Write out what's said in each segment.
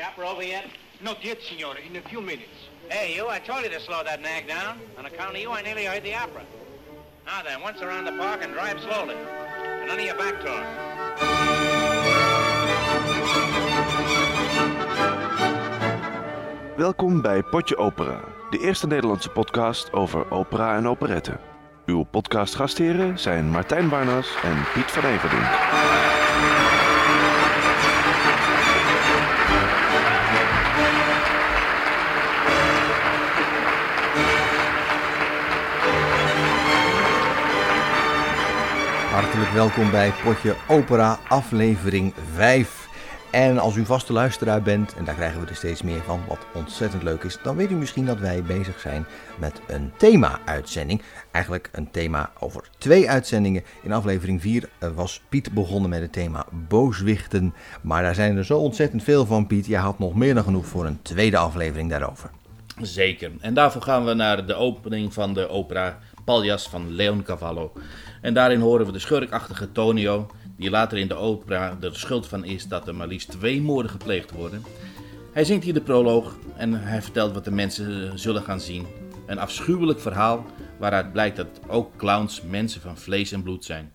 The opera over yet? Not yet, signore. In a few minutes. Hey, you, I told you to slow that nag down. On account of you, I nearly heard the opera. Now then, once around the park and drive slowly. And none of your back talk. Welkom bij Potje Opera, de eerste Nederlandse podcast over opera en operetten. Uw podcastgastheren zijn Martijn Barnas en Piet van Everdink. Welkom bij Potje Opera, aflevering 5. En als u vaste luisteraar bent, en daar krijgen we er steeds meer van, wat ontzettend leuk is, dan weet u misschien dat wij bezig zijn met een thema-uitzending. Eigenlijk een thema over twee uitzendingen. In aflevering 4 was Piet begonnen met het thema booswichten, maar daar zijn er zo ontzettend veel van, Piet. Jij had nog meer dan genoeg voor een tweede aflevering daarover. Zeker. En daarvoor gaan we naar de opening van de opera Paljas van Leon Cavallo. En daarin horen we de schurkachtige Tonio, die later in de opera er de schuld van is dat er maar liefst twee moorden gepleegd worden. Hij zingt hier de proloog en hij vertelt wat de mensen zullen gaan zien. Een afschuwelijk verhaal waaruit blijkt dat ook clowns mensen van vlees en bloed zijn.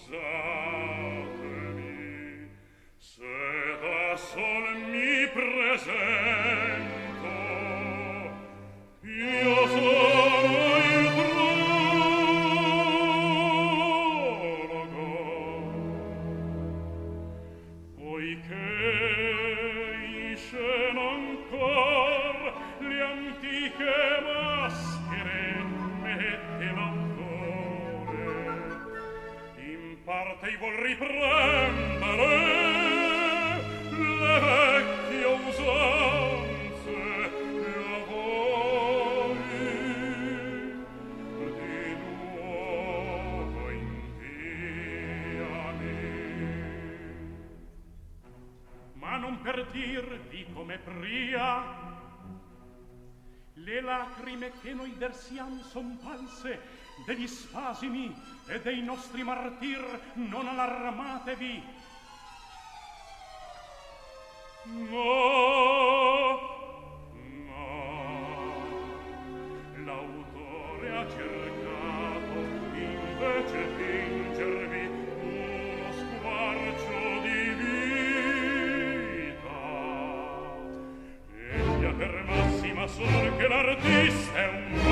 Scusatemi se da sol mi presento non per dirvi come pria. Le lacrime che noi versiam son false degli spasimi e dei nostri martir non allarmatevi. No solo che l'artista è un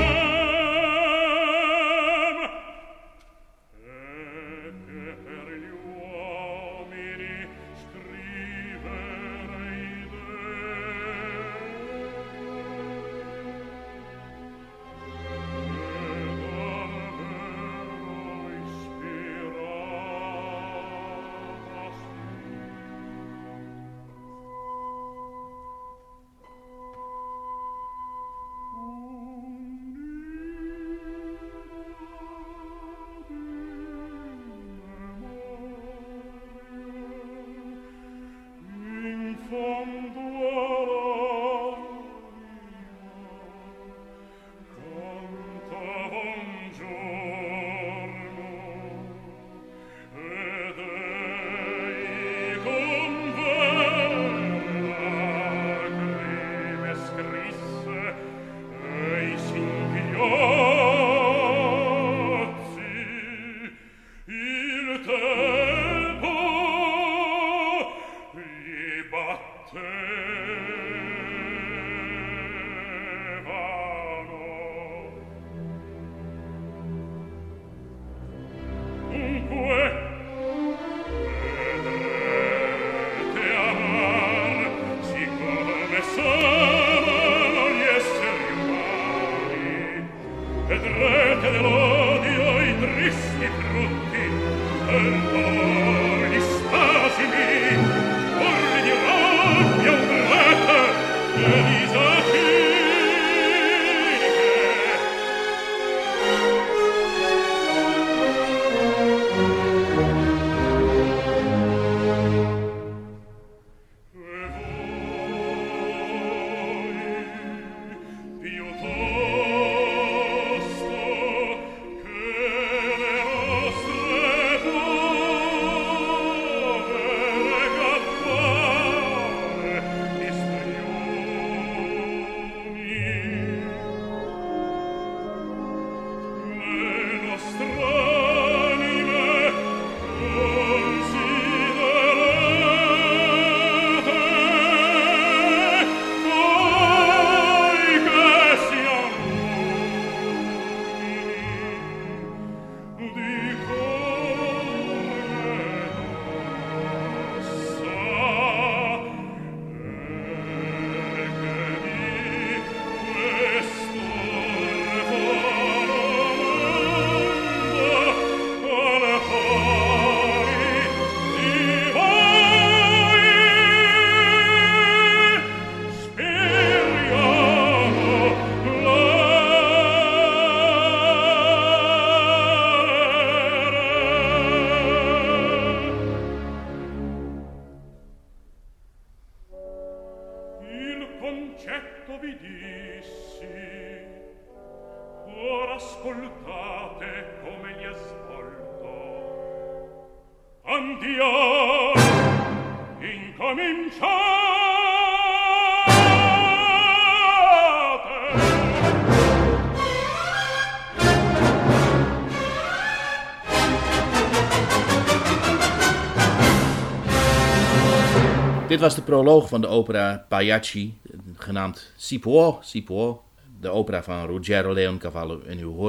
Hello. Ascoltate come gli ascolto. Andiamo, incominciate! Dit was de proloog van de opera Pagliacci, genaamd si può. De opera van Ruggero Leoncavallo. En u hoort